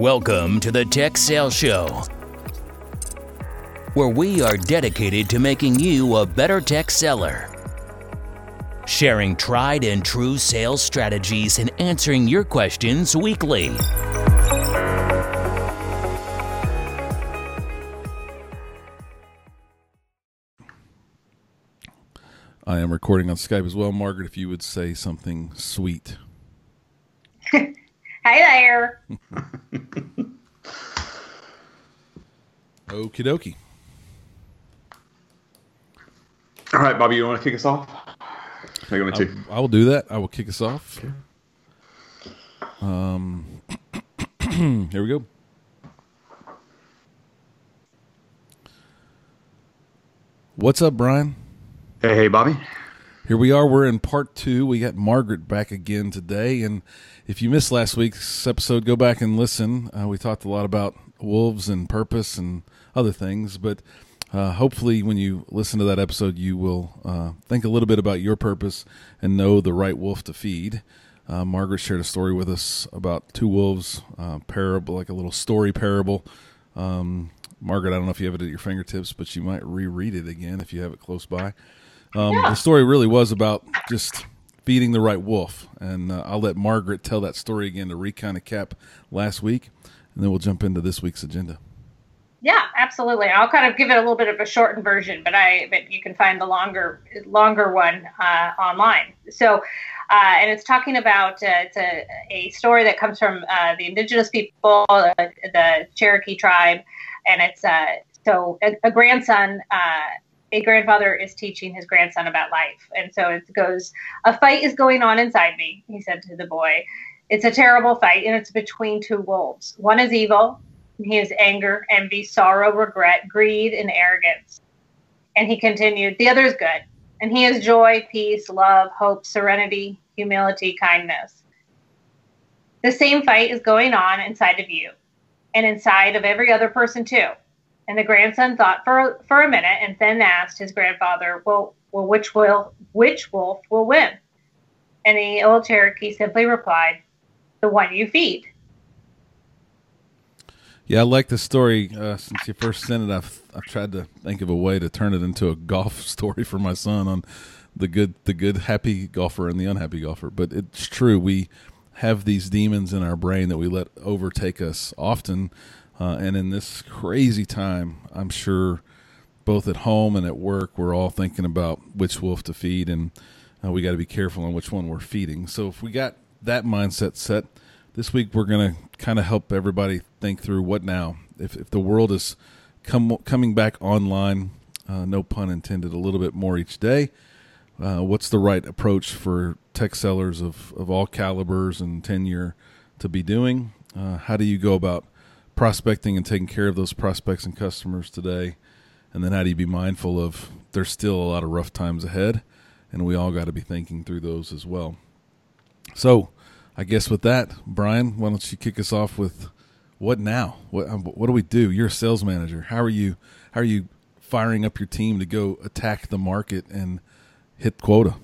Welcome to the Tech Sales Show, where we are dedicated to making you a better tech seller. Sharing tried and true sales strategies and answering your questions weekly. I am recording on Skype as well. Margaret, if you would say something sweet. Okie dokie. All right, Bobby, you want to kick us off? How you want to? I, I will do that. I will kick us off. Um, here we go. What's up, Brian? Hey, hey, Bobby. Here we are. We're in part two. We got Margaret back again today. And if you missed last week's episode, go back and listen. Uh, we talked a lot about wolves and purpose and other things. But uh, hopefully, when you listen to that episode, you will uh, think a little bit about your purpose and know the right wolf to feed. Uh, Margaret shared a story with us about two wolves, uh, parable, like a little story parable. Um, Margaret, I don't know if you have it at your fingertips, but you might reread it again if you have it close by. Um, Yeah. The story really was about just feeding the right wolf, and uh, I'll let Margaret tell that story again to re kind of cap last week, and then we'll jump into this week's agenda. Yeah, absolutely. I'll kind of give it a little bit of a shortened version, but I but you can find the longer longer one uh, online. So, uh, and it's talking about uh, it's a, a story that comes from uh, the indigenous people, uh, the Cherokee tribe, and it's uh, so a, a grandson. A grandfather is teaching his grandson about life. And so it goes, A fight is going on inside me, he said to the boy. It's a terrible fight, and it's between two wolves. One is evil, and he is anger, envy, sorrow, regret, greed, and arrogance. And he continued, The other is good, and he is joy, peace, love, hope, serenity, humility, kindness. The same fight is going on inside of you and inside of every other person, too. And the grandson thought for for a minute and then asked his grandfather, "Well, well, which will which wolf will win?" And the old Cherokee simply replied, "The one you feed." Yeah, I like the story. Uh, since you first sent it, I've I've tried to think of a way to turn it into a golf story for my son on the good the good happy golfer and the unhappy golfer. But it's true. We have these demons in our brain that we let overtake us often, uh, and in this crazy time, I'm sure both at home and at work, we're all thinking about which wolf to feed, and uh, we got to be careful on which one we're feeding. So if we got that mindset set, this week we're going to kind of help everybody think through what now. If if the world is come coming back online, uh, no pun intended, a little bit more each day. Uh, what's the right approach for tech sellers of, of all calibers and tenure to be doing? Uh, how do you go about prospecting and taking care of those prospects and customers today? And then how do you be mindful of there's still a lot of rough times ahead, and we all got to be thinking through those as well. So, I guess with that, Brian, why don't you kick us off with what now? What um, what do we do? You're a sales manager. How are you? How are you firing up your team to go attack the market and hit quota?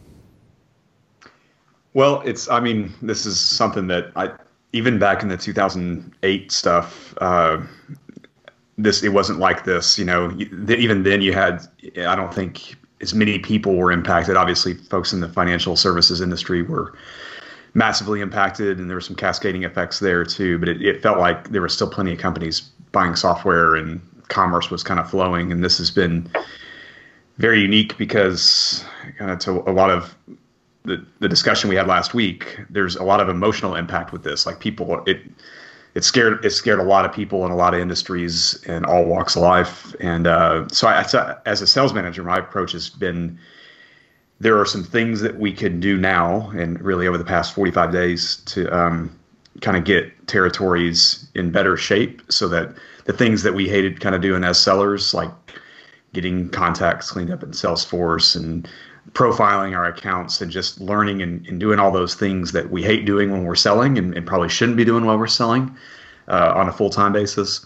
Well, it's. I mean, this is something that I even back in the 2008 stuff. Uh, this it wasn't like this. You know, even then you had. I don't think as many people were impacted. Obviously, folks in the financial services industry were massively impacted, and there were some cascading effects there too. But it, it felt like there were still plenty of companies buying software, and commerce was kind of flowing. And this has been very unique because kind of to a lot of the, the discussion we had last week, there's a lot of emotional impact with this. Like people, it it scared it scared a lot of people in a lot of industries and all walks of life. And uh, so, I, so as a sales manager, my approach has been there are some things that we can do now, and really over the past 45 days to um, kind of get territories in better shape, so that the things that we hated kind of doing as sellers, like getting contacts cleaned up in Salesforce and profiling our accounts and just learning and, and doing all those things that we hate doing when we're selling and, and probably shouldn't be doing while we're selling uh, on a full-time basis.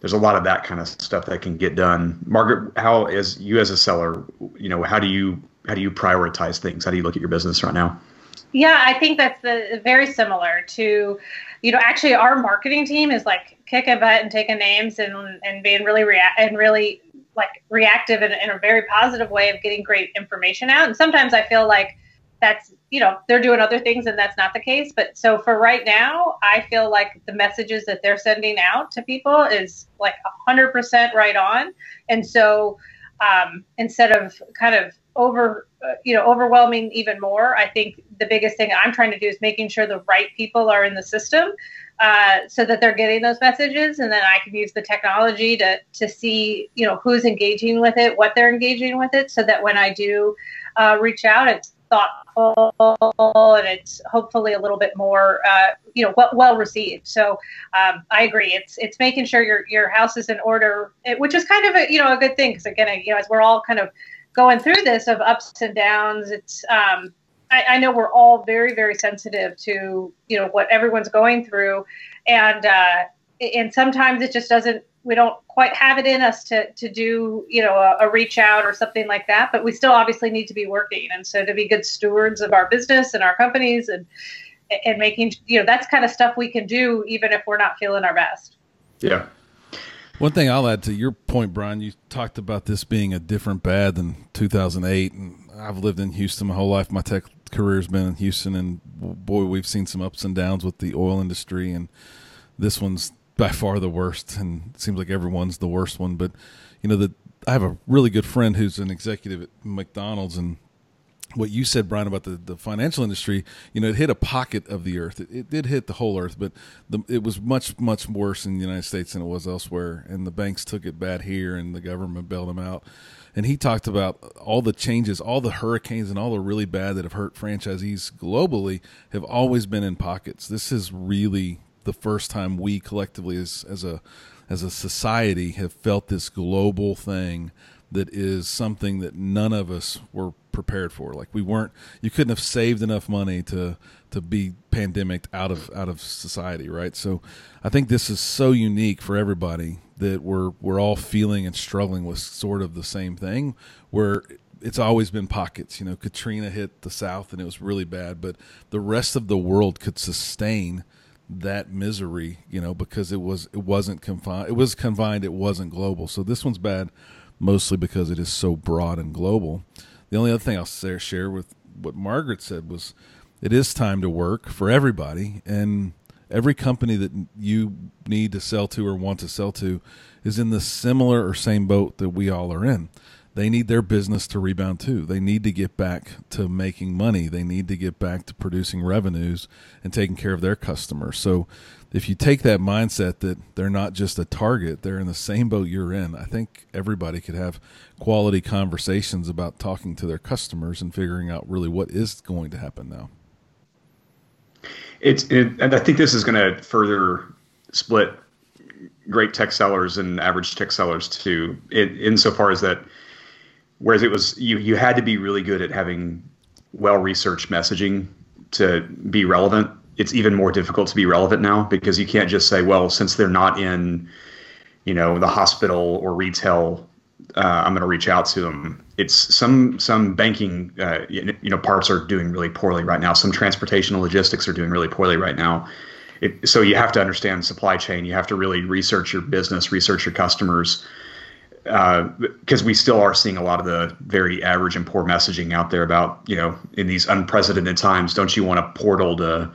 There's a lot of that kind of stuff that can get done. Margaret how as you as a seller you know how do you how do you prioritize things how do you look at your business right now Yeah, I think that's the very similar to, you know, actually our marketing team is like kicking butt and taking names and and being really react and really like reactive in, in a very positive way of getting great information out. And sometimes I feel like that's you know they're doing other things and that's not the case. But so for right now, I feel like the messages that they're sending out to people is like hundred percent right on. And so um, instead of kind of over uh, you know overwhelming even more. I think the biggest thing i'm trying to do is making sure the right people are in the system uh, so that they're getting those messages and then i can use the technology to to see you know who's engaging with it what they're engaging with it so that when i do uh, reach out it's thoughtful and it's hopefully a little bit more uh, you know well, well received. So um, i agree. It's it's making sure your your house is in order which is kind of a you know a good thing because again you know as we're all kind of going through this of ups and downs it's um, I, I, know we're all very very sensitive to you know what everyone's going through. And uh, and sometimes it just doesn't we don't quite have it in us to to do you know a, a, reach out or something like that. But we still obviously need to be working. And so to be good stewards of our business and our companies and and making you know that's kind of stuff we can do even if we're not feeling our best. Yeah one thing I'll add to your point, Brian, you talked about this being a different bad than 2008, and I've lived in Houston my whole life. My tech career's been in Houston, and boy, we've seen some ups and downs with the oil industry, and this one's by far the worst, and it seems like everyone's the worst one. But you know, that I have a really good friend who's an executive at McDonald's, and what you said, Brian, about the, the financial industry, you know, it hit a pocket of the earth. It, it did hit the whole earth, but the, it was much, much worse in the United States than it was elsewhere. And the banks took it bad here, and the government bailed them out. And he talked about all the changes, all the hurricanes, and all the really bad that have hurt franchisees globally have always been in pockets. This is really the first time we collectively, as, as a as a society, have felt this global thing that is something that none of us were prepared for. Like we weren't, you couldn't have saved enough money to to be pandemic out of out of society, right? So, I think this is so unique for everybody that we're we're all feeling and struggling with sort of the same thing. Where it's always been pockets. You know, Katrina hit the South and it was really bad, but the rest of the world could sustain that misery. You know, because it was it wasn't confined. It was confined. It wasn't global. So this one's bad mostly because it is so broad and global. The only other thing I'll share with what Margaret said was it is time to work for everybody and every company that you need to sell to or want to sell to is in the similar or same boat that we all are in. They need their business to rebound too. They need to get back to making money. They need to get back to producing revenues and taking care of their customers. So if you take that mindset that they're not just a target, they're in the same boat you're in, I think everybody could have quality conversations about talking to their customers and figuring out really what is going to happen now. It's it, and I think this is going to further split great tech sellers and average tech sellers too, in, insofar as that. Whereas it was you, you had to be really good at having well researched messaging to be relevant it's even more difficult to be relevant now because you can't just say, well, since they're not in, you know, the hospital or retail, uh, I'm going to reach out to them. It's some some banking, uh, you know, parts are doing really poorly right now. Some transportation logistics are doing really poorly right now. It, so you have to understand supply chain. You have to really research your business, research your customers, because uh, we still are seeing a lot of the very average and poor messaging out there about you know in these unprecedented times don't you want a portal to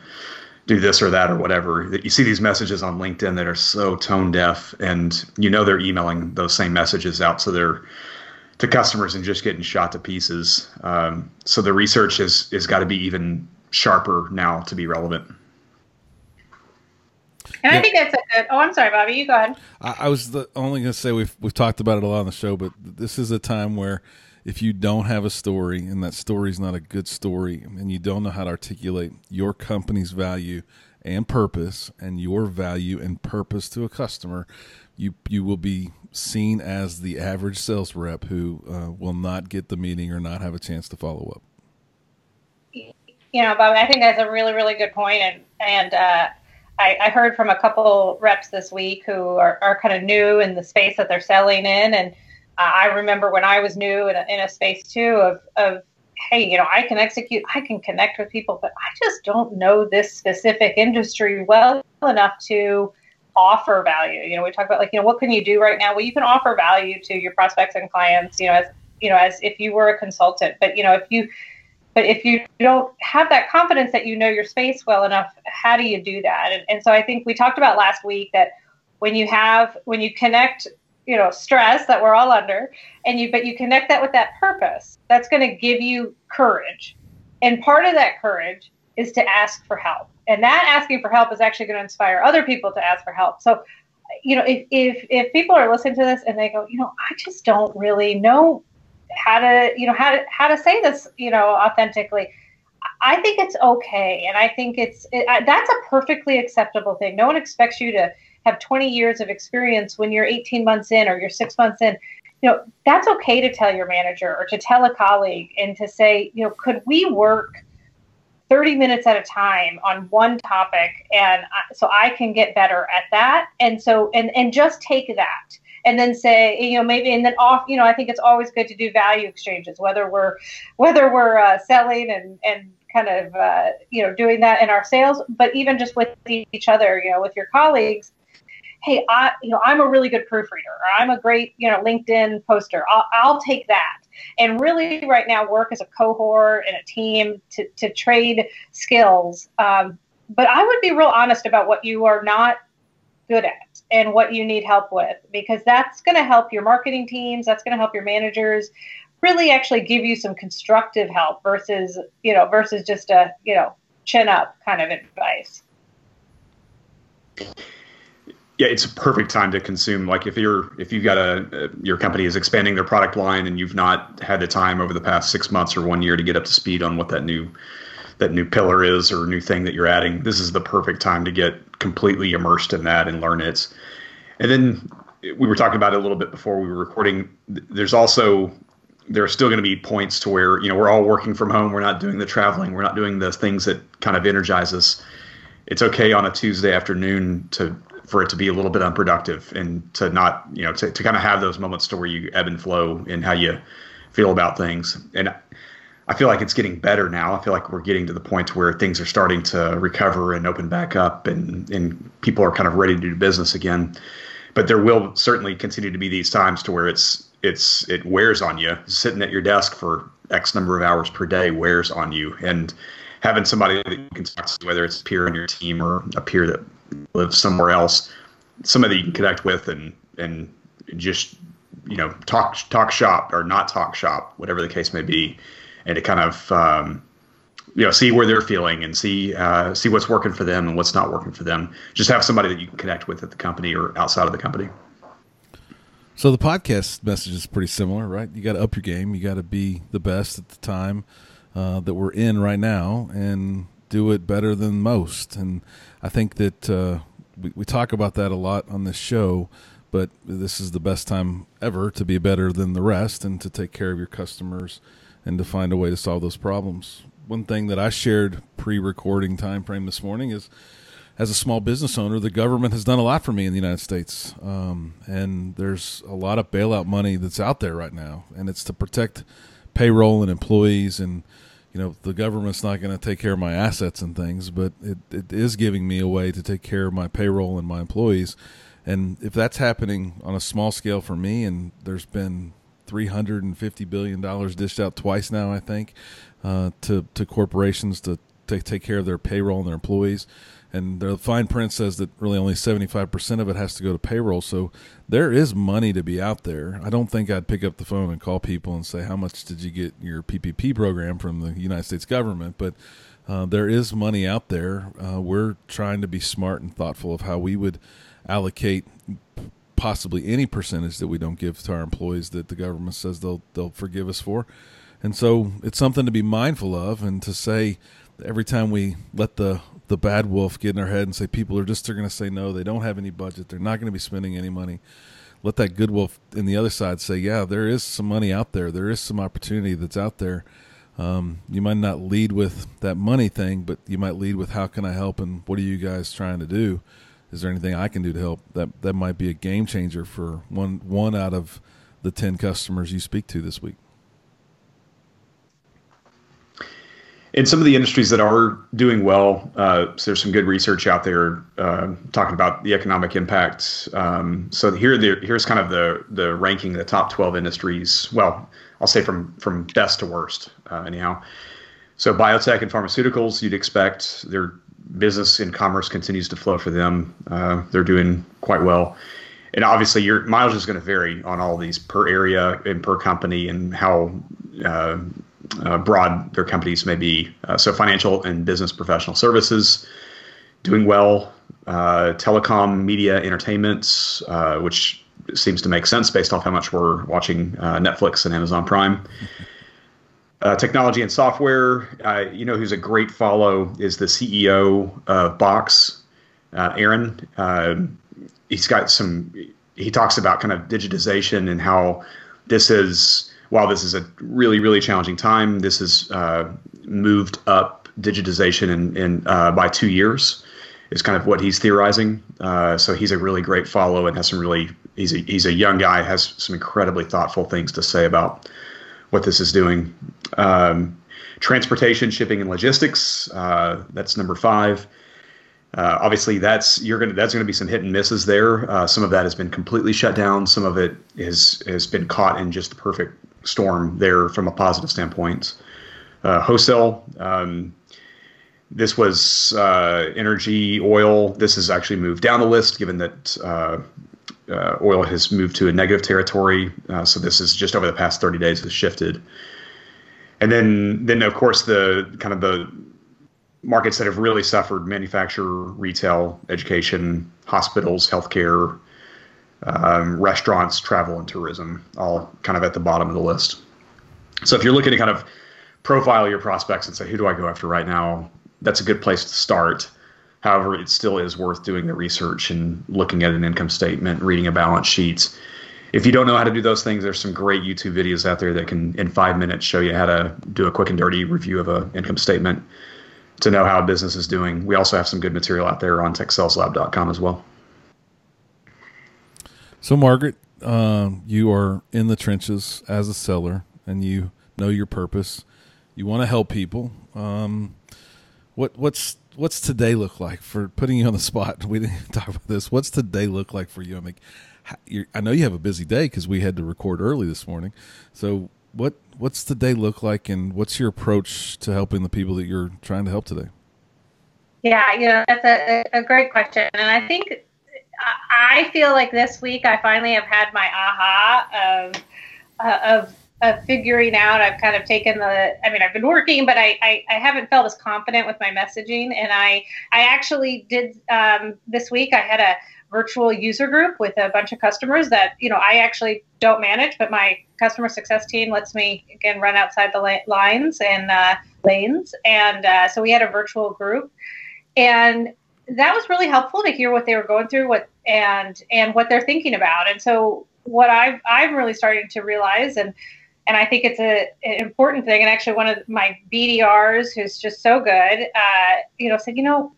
do this or that or whatever? You see these messages on linkedin that are so tone deaf and you know they're emailing those same messages out so they're to customers and just getting shot to pieces. Um, so the research is is got to be even sharper now to be relevant and yeah. I think that's a good. Oh, I'm sorry, Bobby. You go ahead. I, I was the, only going to say we've we've talked about it a lot on the show, but this is a time where if you don't have a story and that story is not a good story, and you don't know how to articulate your company's value and purpose and your value and purpose to a customer, you you will be seen as the average sales rep who uh, will not get the meeting or not have a chance to follow up. You know, Bobby, I think that's a really really good point, and and uh, I, I, heard from a couple reps this week who are, are kind of new in the space that they're selling in. And I remember when I was new in a, in a space too of, of hey, you know, I can execute, I can connect with people, but I just don't know this specific industry well enough to offer value. You know, we talk about like, you know, what can you do right now? Well, you can offer value to your prospects and clients, you know, as you know, as if you were a consultant. But you know, if you but if you don't have that confidence that you know your space well enough, how do you do that? And, and so I think we talked about last week that when you have when you connect you know stress that we're all under and you but you connect that with that purpose that's going to give you courage. And part of that courage is to ask for help. And that asking for help is actually going to inspire other people to ask for help. So you know if if, if people are listening to this and they go you know i just don't really know how to you know how to how to say this you know authentically. I think it's okay and i think it's it, I, that's a perfectly acceptable thing. No one expects you to have 20 years of experience when you're 18 months in or you're six months in. You know that's okay to tell your manager or to tell a colleague and to say you know could we work 30 minutes at a time on one topic? And I, so i can get better at that. And so and and just take that and then say you know maybe and then off you know i think it's always good to do value exchanges whether we're whether we're uh, selling and and kind of uh, you know doing that in our sales but even just with each other you know with your colleagues hey, I, you know, I'm a really good proofreader, or I'm a great, you know, LinkedIn poster. I'll, I'll take that. And really, right now, work as a cohort and a team to, to trade skills. Um, but I would be real honest about what you are not good at and what you need help with, because that's going to help your marketing teams. That's going to help your managers really actually give you some constructive help versus, you know, versus just a, you know, chin up kind of advice yeah, it's a perfect time to consume. Like if you're if you've got a your company is expanding their product line and you've not had the time over the past six months or one year to get up to speed on what that new that new pillar is or new thing that you're adding, this is the perfect time to get completely immersed in that and learn it. And then we were talking about it a little bit before we were recording. There's also there are still going to be points to where you know we're all working from home. We're not doing the traveling. We're not doing the things that kind of energize us. It's okay on a Tuesday afternoon to for it to be a little bit unproductive and to not, you know, to, to kind of have those moments to where you ebb and flow in how you feel about things. And I feel like it's getting better now. I feel like we're getting to the point where things are starting to recover and open back up and, and people are kind of ready to do business again. But there will certainly continue to be these times to where it's it's it wears on you. Sitting at your desk for X number of hours per day wears on you. And having somebody that you can talk to, whether it's a peer on your team or a peer that lives somewhere else, somebody you can connect with and and just you know talk talk shop or not talk shop, whatever the case may be, and to kind of um, you know see where they're feeling and see uh, see what's working for them and what's not working for them. Just have somebody that you can connect with at the company or outside of the company. So the podcast message is pretty similar, right? You got to up your game. You got to be the best at the time uh, that we're in right now, and do it better than most. And I think that uh, we, we talk about that a lot on this show, but this is the best time ever to be better than the rest and to take care of your customers and to find a way to solve those problems. One thing that I shared pre-recording time frame this morning is as a small business owner, the government has done a lot for me in the United States. Um, and there's a lot of bailout money that's out there right now, and it's to protect payroll and employees and you know the government's not going to take care of my assets and things, but it, it is giving me a way to take care of my payroll and my employees. And if that's happening on a small scale for me, and there's been 350 billion dollars dished out twice now, I think, uh, to to corporations to take take care of their payroll and their employees. And the fine print says that really only 75% of it has to go to payroll. So there is money to be out there. I don't think i'd pick up the phone and call people and say how much did you get your ppp program from the united states government? But uh, there is money out there. Uh, we're trying to be smart and thoughtful of how we would allocate possibly any percentage that we don't give to our employees that the government says they'll they'll forgive us for. And so it's something to be mindful of and to say every time we let the the bad wolf get in our head and say people are just they're going to say no they don't have any budget they're not going to be spending any money let that good wolf in the other side say yeah there is some money out there. There is some opportunity that's out there. Um, you might not lead with that money thing but you might lead with how can i help and what are you guys trying to do is there anything i can do to help that that might be a game changer for one one out of the 10 customers you speak to this week in some of the industries that are doing well, uh, so there's some good research out there uh, talking about the economic impact. Um, so here, the, here's kind of the the ranking the top 12 industries. Well, I'll say from from best to worst, uh, anyhow. So biotech and pharmaceuticals, you'd expect their business and commerce continues to flow for them. Uh, they're doing quite well. And obviously, your mileage is going to vary on all these per area and per company and how uh, uh, broad their companies may be. Uh, so, financial and business professional services doing well, uh, telecom, media, entertainment, uh, which seems to make sense based off how much we're watching Netflix and Amazon Prime. Uh, technology and software, you know, who's a great follow is the CEO of Box, Aaron. he's got some. He talks about kind of digitization and how this is while this is a really really challenging time, this has uh, moved up digitization in, in uh, by two years. Is kind of what he's theorizing. Uh, so he's a really great follow and has some really he's a, he's a young guy has some incredibly thoughtful things to say about what this is doing. Um, transportation, shipping, and logistics. Uh, that's number five. Uh, obviously, that's you're gonna that's gonna be some hit and misses there. Uh, some of that has been completely shut down. Some of it is has been caught in just the perfect storm there from a positive standpoint. Uh, wholesale, um, this was uh, energy, oil. This has actually moved down the list given that uh, uh oil has moved to a negative territory. So this is just over the past 30 days has shifted. And then, then of course, the kind of the markets that have really suffered manufacturer retail, education, hospitals, healthcare, um, restaurants, travel, and tourism, all kind of at the bottom of the list. So if you're looking to kind of profile your prospects and say, who do I go after right now? That's a good place to start. However, it still is worth doing the research and looking at an income statement, reading a balance sheet. If you don't know how to do those things, there's some great YouTube videos out there that can, in five minutes, show you how to do a quick and dirty review of an income statement to know how a business is doing. We also have some good material out there on techsaleslab.com as well. So, Margaret, um, you are in the trenches as a seller, and you know your purpose. You want to help people. Um, what what's what's today look like for putting you on the spot? We didn't talk about this. What's today look like for you? I mean, I know you have a busy day because we had to record early this morning. So, what what's the day look like, and what's your approach to helping the people that you're trying to help today? Yeah, you know that's a, a great question, and I think I feel like this week I finally have had my aha of uh, of of figuring out. I've kind of taken the. I mean, I've been working, but I I, I haven't felt as confident with my messaging. And I I actually did um, this week. I had a virtual user group with a bunch of customers that you know I actually don't manage, but my customer success team lets me again run outside the lines and uh, lanes. And uh, so we had a virtual group, and that was really helpful to hear what they were going through, what and and what they're thinking about. And so what I've I'm really starting to realize and and I think it's a, an important thing. And actually, one of my BDRs, who's just so good, uh, you know, said, you know,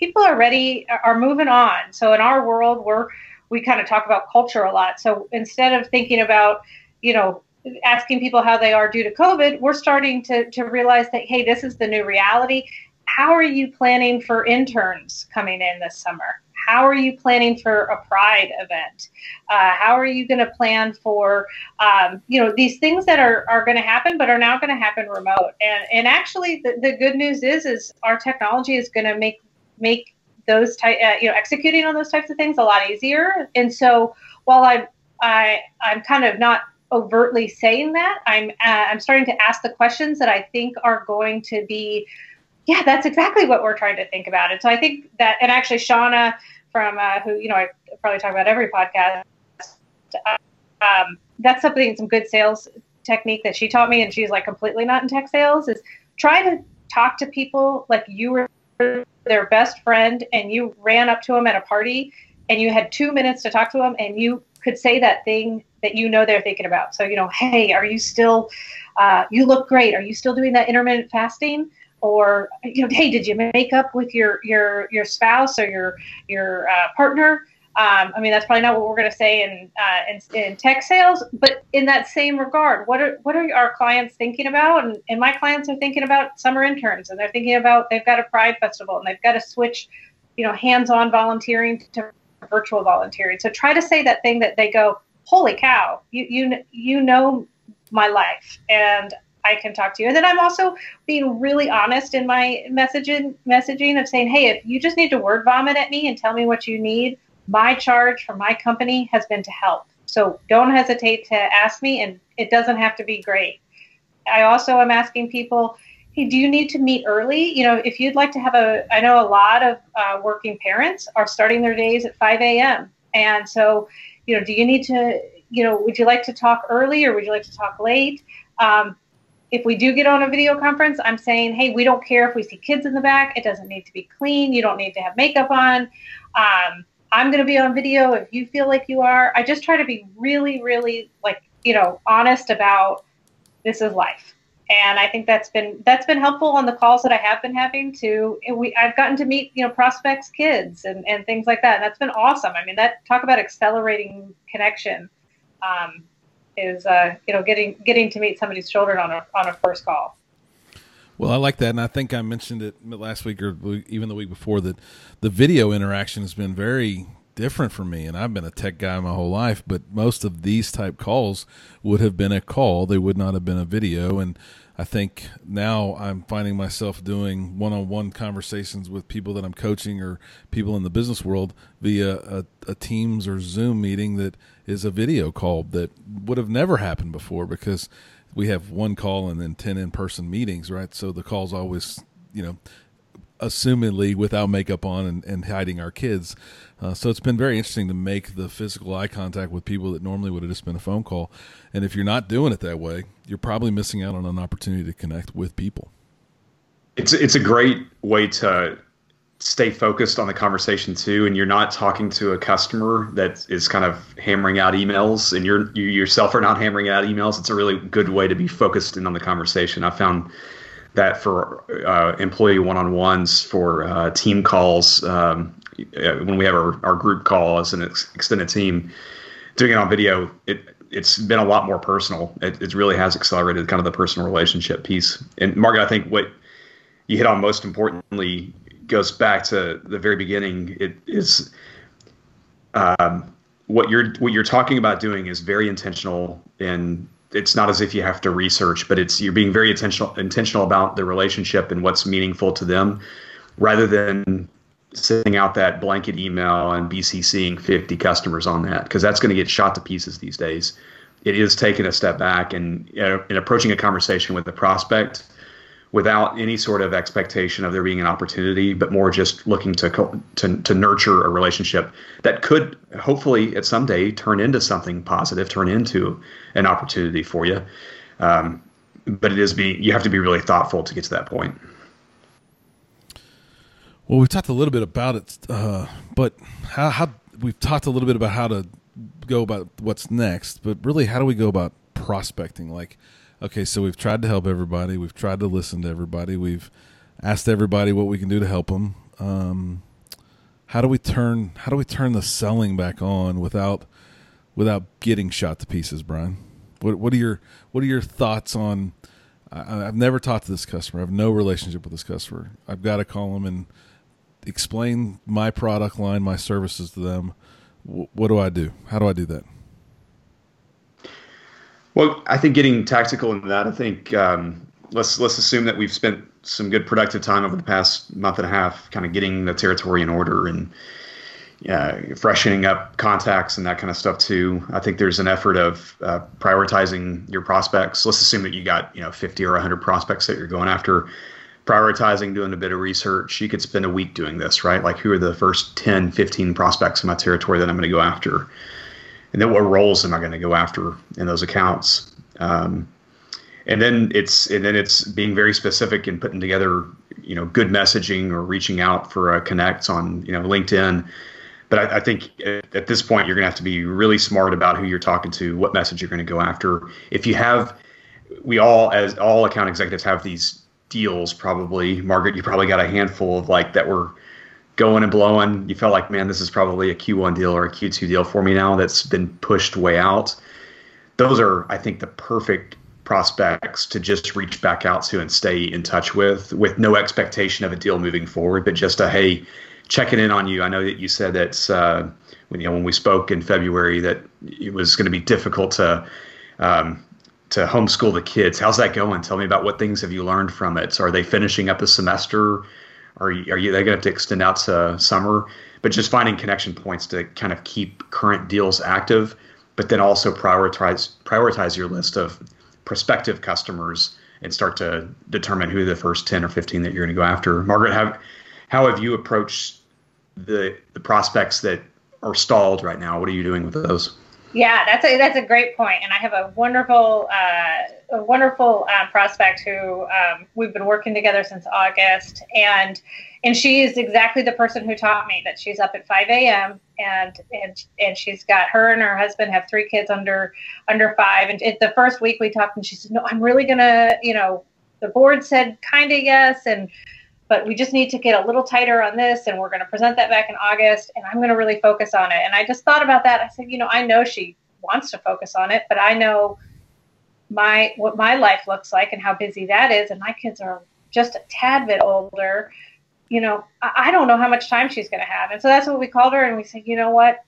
people are ready, are moving on. So in our world, we're we kind of talk about culture a lot. So instead of thinking about, you know, asking people how they are due to COVID, we're starting to to realize that hey, this is the new reality, how are you planning for interns coming in this summer? How are you planning for a pride event? Uh, how are you going to plan for, um, you know, these things that are, are going to happen, but are now going to happen remote? And, and actually, the, the good news is, is our technology is going to make, make those type, uh, you know, executing on those types of things a lot easier. And so while I'm, I, I'm kind of not overtly saying that, I'm, uh, I'm starting to ask the questions that I think are going to be yeah, that's exactly what we're trying to think about. And so I think that, and actually, Shauna from uh, who you know I probably talk about every podcast. Um, that's something some good sales technique that she taught me, and she's like completely not in tech sales. Is try to talk to people like you were their best friend, and you ran up to them at a party, and you had two minutes to talk to them, and you could say that thing that you know they're thinking about. So you know, hey, are you still? Uh, you look great. Are you still doing that intermittent fasting? or you know hey did you make up with your your your spouse or your your uh, partner Um, I mean, that's probably not what we're going to say in, uh, in, in tech sales, but in that same regard, what are what are our clients thinking about? And, and my clients are thinking about summer interns, and they're thinking about they've got a Pride festival, and they've got to switch, you know, hands-on volunteering to virtual volunteering. So try to say that thing that they go, holy cow, you you you know my life, and I can talk to you. And then I'm also being really honest in my messaging messaging of saying, hey, if you just need to word vomit at me and tell me what you need, my charge for my company has been to help. So don't hesitate to ask me, and it doesn't have to be great. I also am asking people, hey, do you need to meet early? You know, if you'd like to have a, I know a lot of uh, working parents are starting their days at 5 a.m. And so, you know, do you need to, you know, would you like to talk early or would you like to talk late? Um, if we do get on a video conference, I'm saying, hey, we don't care if we see kids in the back. It doesn't need to be clean. You don't need to have makeup on. Um, I'm going to be on video if you feel like you are. I just try to be really, really like, you know, honest about this is life. And I think that's been that's been helpful on the calls that I have been having to we I've gotten to meet, you know, prospects kids and, and things like that. And that's been awesome. I mean, that talk about accelerating connection. Um, is uh, you know getting getting to meet somebody's children on a on a first call. Well, I like that, and I think I mentioned it last week or even the week before that the video interaction has been very different for me. And I've been a tech guy my whole life, but most of these type calls would have been a call; they would not have been a video. And I think now I'm finding myself doing one-on-one conversations with people that I'm coaching or people in the business world via a, a Teams or Zoom meeting that is a video call that would have never happened before because we have one call and then 10 in-person meetings right? So the call's always you know assumedly without makeup on and, and hiding our kids. Uh, so it's been very interesting to make the physical eye contact with people that normally would have just been a phone call. And if you're not doing it that way you're probably missing out on an opportunity to connect with people. It's it's a great way to stay focused on the conversation too and you're not talking to a customer that is kind of hammering out emails and you're you yourself are not hammering out emails it's a really good way to be focused in on the conversation. I found that for uh, employee one-on-ones for uh, team calls um, uh, when we have our, our group call as an ex- extended team doing it on video it it's been a lot more personal. It, it really has accelerated kind of the personal relationship piece. And margaret i think what you hit on most importantly goes back to the very beginning. It is um, what you're what you're talking about doing is very intentional, and it's not as if you have to research, but it's you're being very intentional intentional about the relationship and what's meaningful to them, rather than sending out that blanket email and BCCing 50 customers on that because that's going to get shot to pieces these days. It is taking a step back and in approaching a conversation with the prospect without any sort of expectation of there being an opportunity, but more just looking to to to nurture a relationship that could hopefully at some day turn into something positive, turn into an opportunity for you. Um, but it is be you have to be really thoughtful to get to that point. Well, we've talked a little bit about it, uh, but how, how we've talked a little bit about how to go about what's next, but really, how do we go about prospecting? Like, okay, so we've tried to help everybody. We've tried to listen to everybody. We've asked everybody what we can do to help them. Um, how do we turn How do we turn the selling back on without without getting shot to pieces, Brian? What What are your What are your thoughts on? I, I've never talked to this customer. I have no relationship with this customer. I've got to call them and explain my product line, my services to them. what do I do? How do I do that? Well, I think getting tactical in that, I think um, let's let's assume that we've spent some good productive time over the past month and a half, kind of getting the territory in order and freshening up contacts and that kind of stuff too. I think there's an effort of uh, prioritizing your prospects. Let's assume that you got you know 50 or 100 prospects that you're going after. Prioritizing, doing a bit of research. You could spend a week doing this, right? Like, who are the first 10, 15 prospects in my territory that I'm going to go after? And then what roles am I going to go after in those accounts? Um, and then it's and then it's being very specific and putting together you know good messaging or reaching out for a connect on you know LinkedIn. But I, I think at, at, this point you're going to have to be really smart about who you're talking to, what message you're going to go after. If you have, we all as all account executives have these deals probably. Margaret, you probably got a handful of like that were going and blowing. You felt like, man, this is probably a Q1 deal or a Q2 deal for me now that's been pushed way out. Those are, I think, the perfect prospects to just reach back out to and stay in touch with, with no expectation of a deal moving forward, but just a hey, checking in on you. I know that you said that uh, when you know when we spoke in February that it was going to be difficult to um, to homeschool the kids. How's that going? Tell me about what things have you learned from it. So are they finishing up the semester? Are you, are you they going to have to extend out to summer? But just finding connection points to kind of keep current deals active, but then also prioritize prioritize your list of prospective customers and start to determine who the first 10 or 15 that you're going to go after. Margaret, how, how have you approached the, the prospects that are stalled right now? What are you doing with those? Yeah, that's a that's a great point, and I have a wonderful uh, a wonderful uh, prospect who um, we've been working together since August, and and she is exactly the person who taught me that she's up at 5 a.m. and and and she's got her and her husband have three kids under under five, and it, the first week we talked, and she said, no, I'm really gonna, you know, the board said kind of yes, and but we just need to get a little tighter on this and we're going to present that back in August and I'm going to really focus on it. And I just thought about that. I said, you know, I know she wants to focus on it, but I know my what my life looks like and how busy that is and my kids are just a tad bit older. You know, I, I don't know how much time she's going to have. And so that's what we called her and we said, you know what?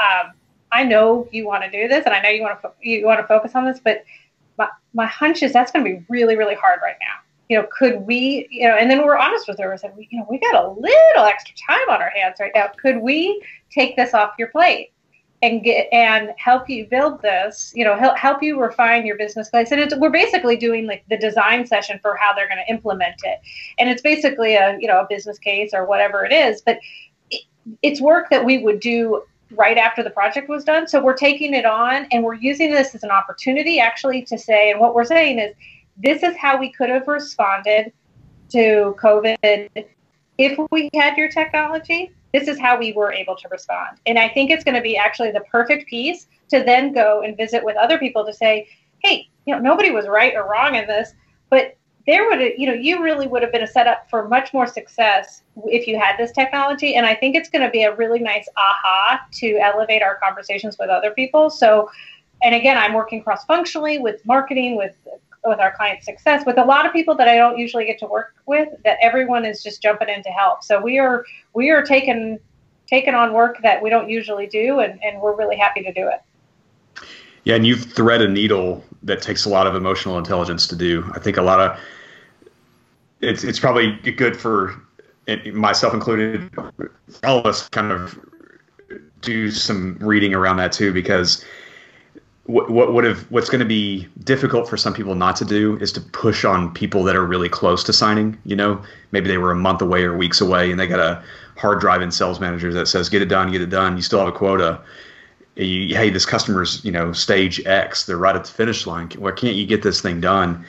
Um, I know you want to do this and I know you want to you want to focus on this, but my, my hunch is that's going to be really really hard right now you know, could we, you know, and then we are honest with her. We said, you know, we got a little extra time on our hands right now. Could we take this off your plate and get and help you build this? You know, help help you refine your business place. And it's, we're basically doing like the design session for how they're going to implement it. And it's basically a you know a business case or whatever it is, but it, it's work that we would do right after the project was done. So we're taking it on and we're using this as an opportunity actually to say, and what we're saying is this is how we could have responded to COVID if we had your technology. This is how we were able to respond. And I think it's going to be actually the perfect piece to then go and visit with other people to say, hey, you know, nobody was right or wrong in this, but there would, have, you know, you really would have been a setup for much more success if you had this technology. And I think it's going to be a really nice aha to elevate our conversations with other people. So, and again, I'm working cross functionally with marketing, with with our client success with a lot of people that I don't usually get to work with that everyone is just jumping in to help. So we are we are taking taking on work that we don't usually do and, and we're really happy to do it. Yeah, and you've thread a needle that takes a lot of emotional intelligence to do. I think a lot of it's it's probably good for myself included, all of us kind of do some reading around that too because what what would have what's going to be difficult for some people not to do is to push on people that are really close to signing. You know, maybe they were a month away or weeks away, and they got a hard drive in sales manager that says, "Get it done, get it done." You still have a quota. You, hey, this customer's you know stage X. They're right at the finish line. Why can't you get this thing done?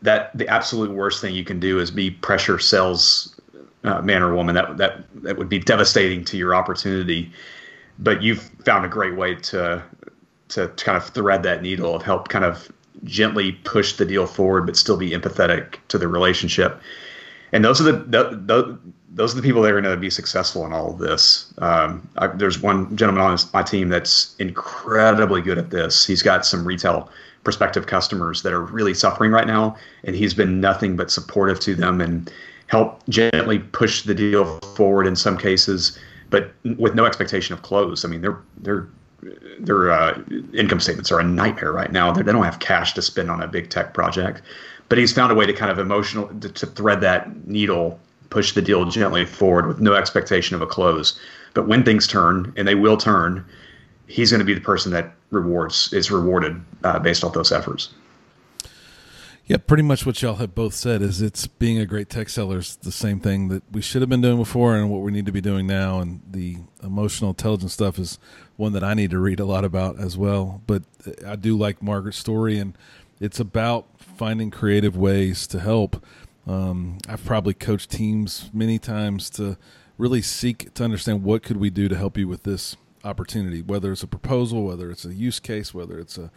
That the absolute worst thing you can do is be pressure sales uh, man or woman. That that that would be devastating to your opportunity. But you've found a great way to to, kind of thread that needle of help kind of gently push the deal forward, but still be empathetic to the relationship. And those are the, the, the those are the people that are going to be successful in all of this. Um, I, there's one gentleman on my team that's incredibly good at this. He's got some retail prospective customers that are really suffering right now, and he's been nothing but supportive to them and help gently push the deal forward in some cases, but with no expectation of close. I mean, they're they're their uh, income statements are a nightmare right now. They don't have cash to spend on a big tech project, but he's found a way to kind of emotional to, to thread that needle, push the deal gently forward with no expectation of a close. But when things turn, and they will turn, he's going to be the person that rewards is rewarded uh, based off those efforts. Yeah, pretty much what y'all have both said is it's being a great tech seller is the same thing that we should have been doing before and what we need to be doing now. And the emotional intelligence stuff is one that I need to read a lot about as well. But I do like Margaret's story, and it's about finding creative ways to help. Um, I've probably coached teams many times to really seek to understand what could we do to help you with this opportunity, whether it's a proposal, whether it's a use case, whether it's a,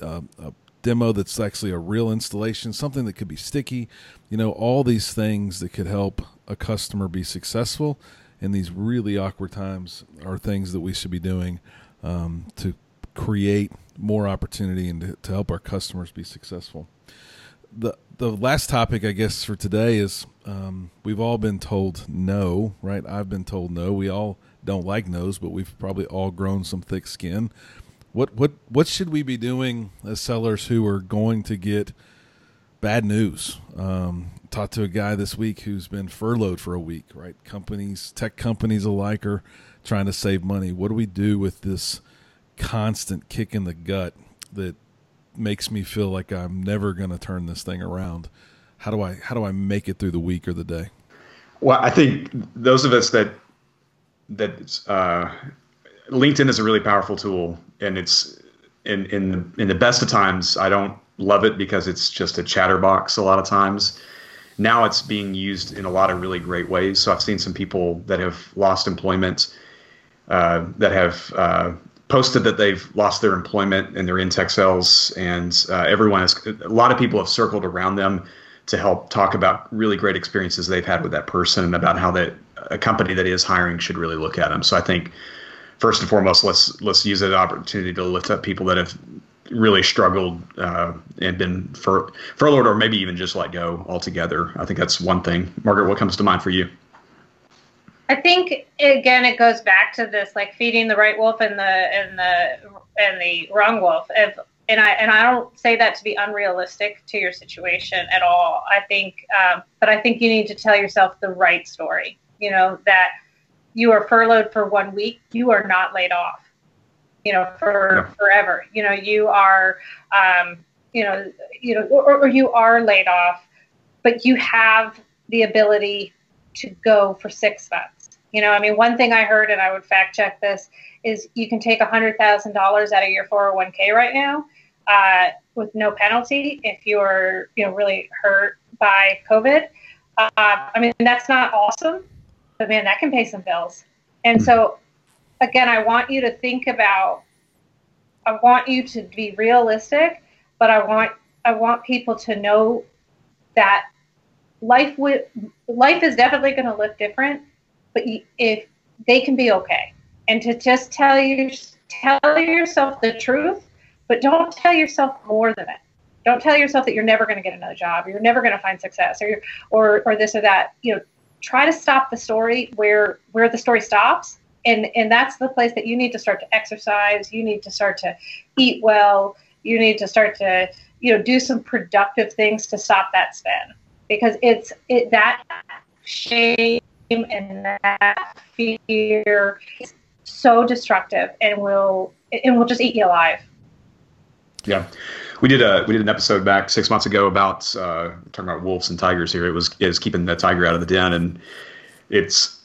a, a demo that's actually a real installation, something that could be sticky, you know, all these things that could help a customer be successful in these really awkward times are things that we should be doing um, to create more opportunity and to, to help our customers be successful. The the last topic, I guess, for today is um, we've all been told no, right? I've been told no. We all don't like no's, but we've probably all grown some thick skin. What what what should we be doing as sellers who are going to get bad news? Um, talked to a guy this week who's been furloughed for a week. Right, companies, tech companies alike, are trying to save money. What do we do with this constant kick in the gut that makes me feel like I'm never going to turn this thing around? How do I how do I make it through the week or the day? Well, I think those of us that that uh, LinkedIn is a really powerful tool, and it's in in the, in the best of times. I don't love it because it's just a chatterbox a lot of times. Now it's being used in a lot of really great ways. So I've seen some people that have lost employment, uh, that have uh, posted that they've lost their employment and they're in tech sales, and uh, everyone has a lot of people have circled around them to help talk about really great experiences they've had with that person and about how that a company that is hiring should really look at them. So I think first and foremost, let's let's use that opportunity to lift up people that have really struggled uh, and been fur- furloughed or maybe even just let go altogether. I think that's one thing. Margaret, what comes to mind for you? I think again, it goes back to this like feeding the right wolf and the and the and the wrong wolf. If, and I and I don't say that to be unrealistic to your situation at all. I think, um, but I think you need to tell yourself the right story. You know that you are furloughed for one week, you are not laid off. You know, for no. forever. You know, you are, um, you know, you know, or, or you are laid off, but you have the ability to go for six months. You know, I mean, one thing I heard, and I would fact check this, is you can take $100,000 out of your 401k right now uh, with no penalty if you're, you know, really hurt by COVID. Uh, I mean, that's not awesome, but man, that can pay some bills. And so, again, I want you to think about, I want you to be realistic, but I want, I want people to know that life would, life is definitely going to look different, but if they can be okay, and to just tell you, tell yourself the truth, but don't tell yourself more than it. Don't tell yourself that you're never going to get another job, you're never going to find success, or or or this or that. You know, try to stop the story where where the story stops. And and that's the place that you need to start to exercise. You need to start to eat well. You need to start to you know do some productive things to stop that spin. Because it's it that shame and that fear is so destructive and will and will just eat you alive yeah we did a we did an episode back six months ago about uh, talking about wolves and tigers. Here it was is keeping the tiger out of the den, and it's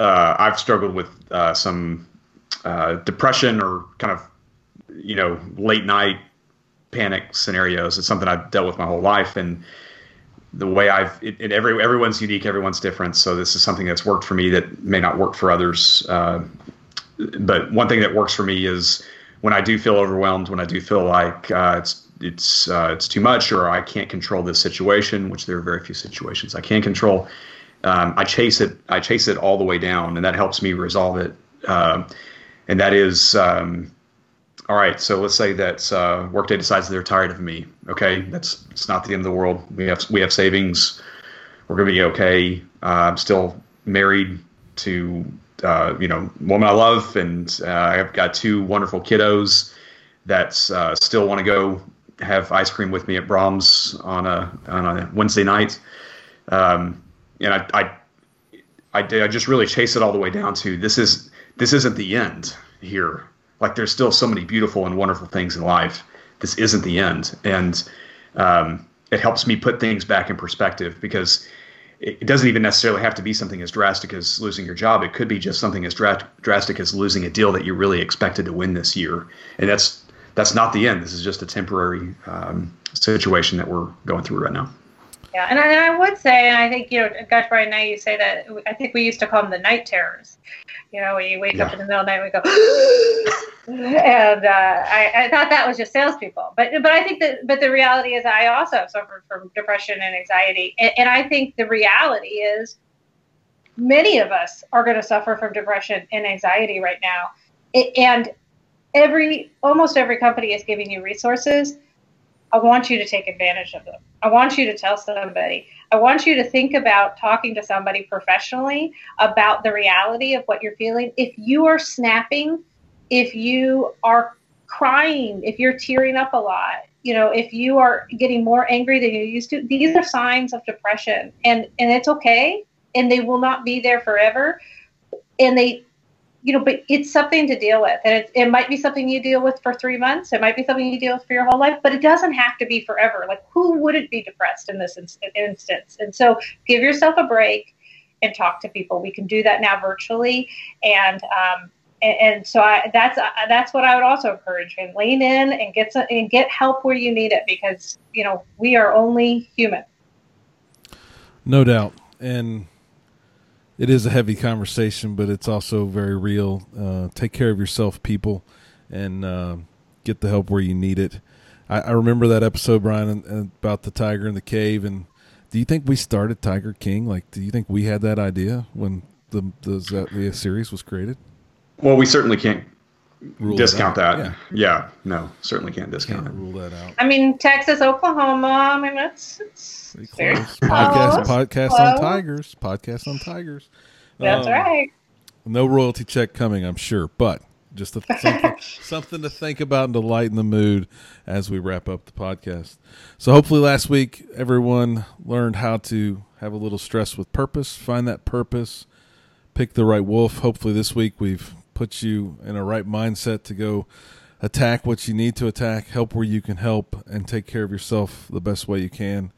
uh, I've struggled with uh, some uh, depression or kind of you know late night panic scenarios. It's something I've dealt with my whole life, and the way I've it, it, every everyone's unique, everyone's different. So this is something that's worked for me that may not work for others. Uh, but one thing that works for me is when I do feel overwhelmed, when I do feel like uh, it's it's uh, it's too much, or I can't control this situation, which there are very few situations I can control. Um, I chase it. I chase it all the way down, and that helps me resolve it. Um, and that is, um, all right. So let's say that uh, Workday decides they're tired of me. Okay, that's it's not the end of the world. We have we have savings. We're gonna be okay. Uh, I'm still married to uh, you know, woman I love, and uh, I've got two wonderful kiddos that uh, still want to go have ice cream with me at Braum's on a on a Wednesday night. Um, and I, I, I, I just really chase it all the way down to this is this isn't the end here. Like there's still so many beautiful and wonderful things in life. This isn't the end, and um, it helps me put things back in perspective because it doesn't even necessarily have to be something as drastic as losing your job. It could be just something as dra- drastic as losing a deal that you really expected to win this year, and that's that's not the end. This is just a temporary um, situation that we're going through right now. Yeah, and I, and I, would say, and I think you know, gosh, Brian, now you say that. I think we used to call them the night terrors. You know, when you wake yeah. up in the middle of the night, we go, and uh, I, I, thought that was just salespeople. But but I think that, but the reality is, I also suffered from depression and anxiety, and, and I think the reality is, many of us are going to suffer from depression and anxiety right now. It, and every almost every company is giving you resources. I want you to take advantage of them. I want you to tell somebody. I want you to think about talking to somebody professionally about the reality of what you're feeling. If you are snapping, if you are crying, if you're tearing up a lot, you know, if you are getting more angry than you used to, these are signs of depression. And and it's okay and they will not be there forever. And they you know, but it's something to deal with. And it, it might be something you deal with for three months. It might be something you deal with for your whole life, but it doesn't have to be forever. Like, who wouldn't be depressed in this in- instance? And so give yourself a break and talk to people. We can do that now virtually. And, um, and, so I, that's uh, that's what I would also encourage and lean in and get some, and get help where you need it because you know we are only human. No doubt, and it is a heavy conversation, but it's also very real. Uh, take care of yourself, people, and uh, get the help where you need it. I, I remember that episode, Brian, about the tiger in the cave. And do you think we started Tiger King? Like, do you think we had that idea when the the, the series was created? Well, we certainly can't discount that. that. Yeah. yeah. no, certainly can't discount can't it. Rule that out. I mean, Texas, Oklahoma. I mean, that's, it's very close. Podcast, podcast close. on tigers. Podcast on tigers. That's um, right. No royalty check coming, I'm sure, but just a, something, something to think about and to lighten the mood as we wrap up the podcast. So hopefully, last week everyone learned how to have a little stress with purpose, find that purpose, pick the right wolf. Hopefully, this week we've put you in a right mindset to go attack what you need to attack, help where you can help, and take care of yourself the best way you can.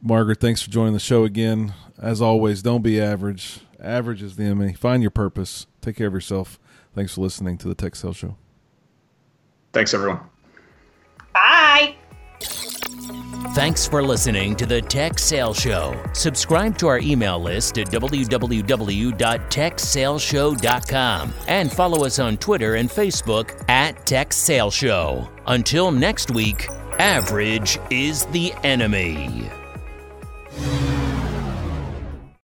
Margaret, thanks for joining the show again. As always, don't be average. Average is the enemy. Find your purpose. Take care of yourself. Thanks for listening to the Tech Sales Show. Thanks, everyone. Bye. Thanks for listening to the Tech Sales Show. Subscribe to our email list at www.techsaleshow.com and follow us on Twitter and Facebook at Tech Sales Show. Until next week, average is the enemy.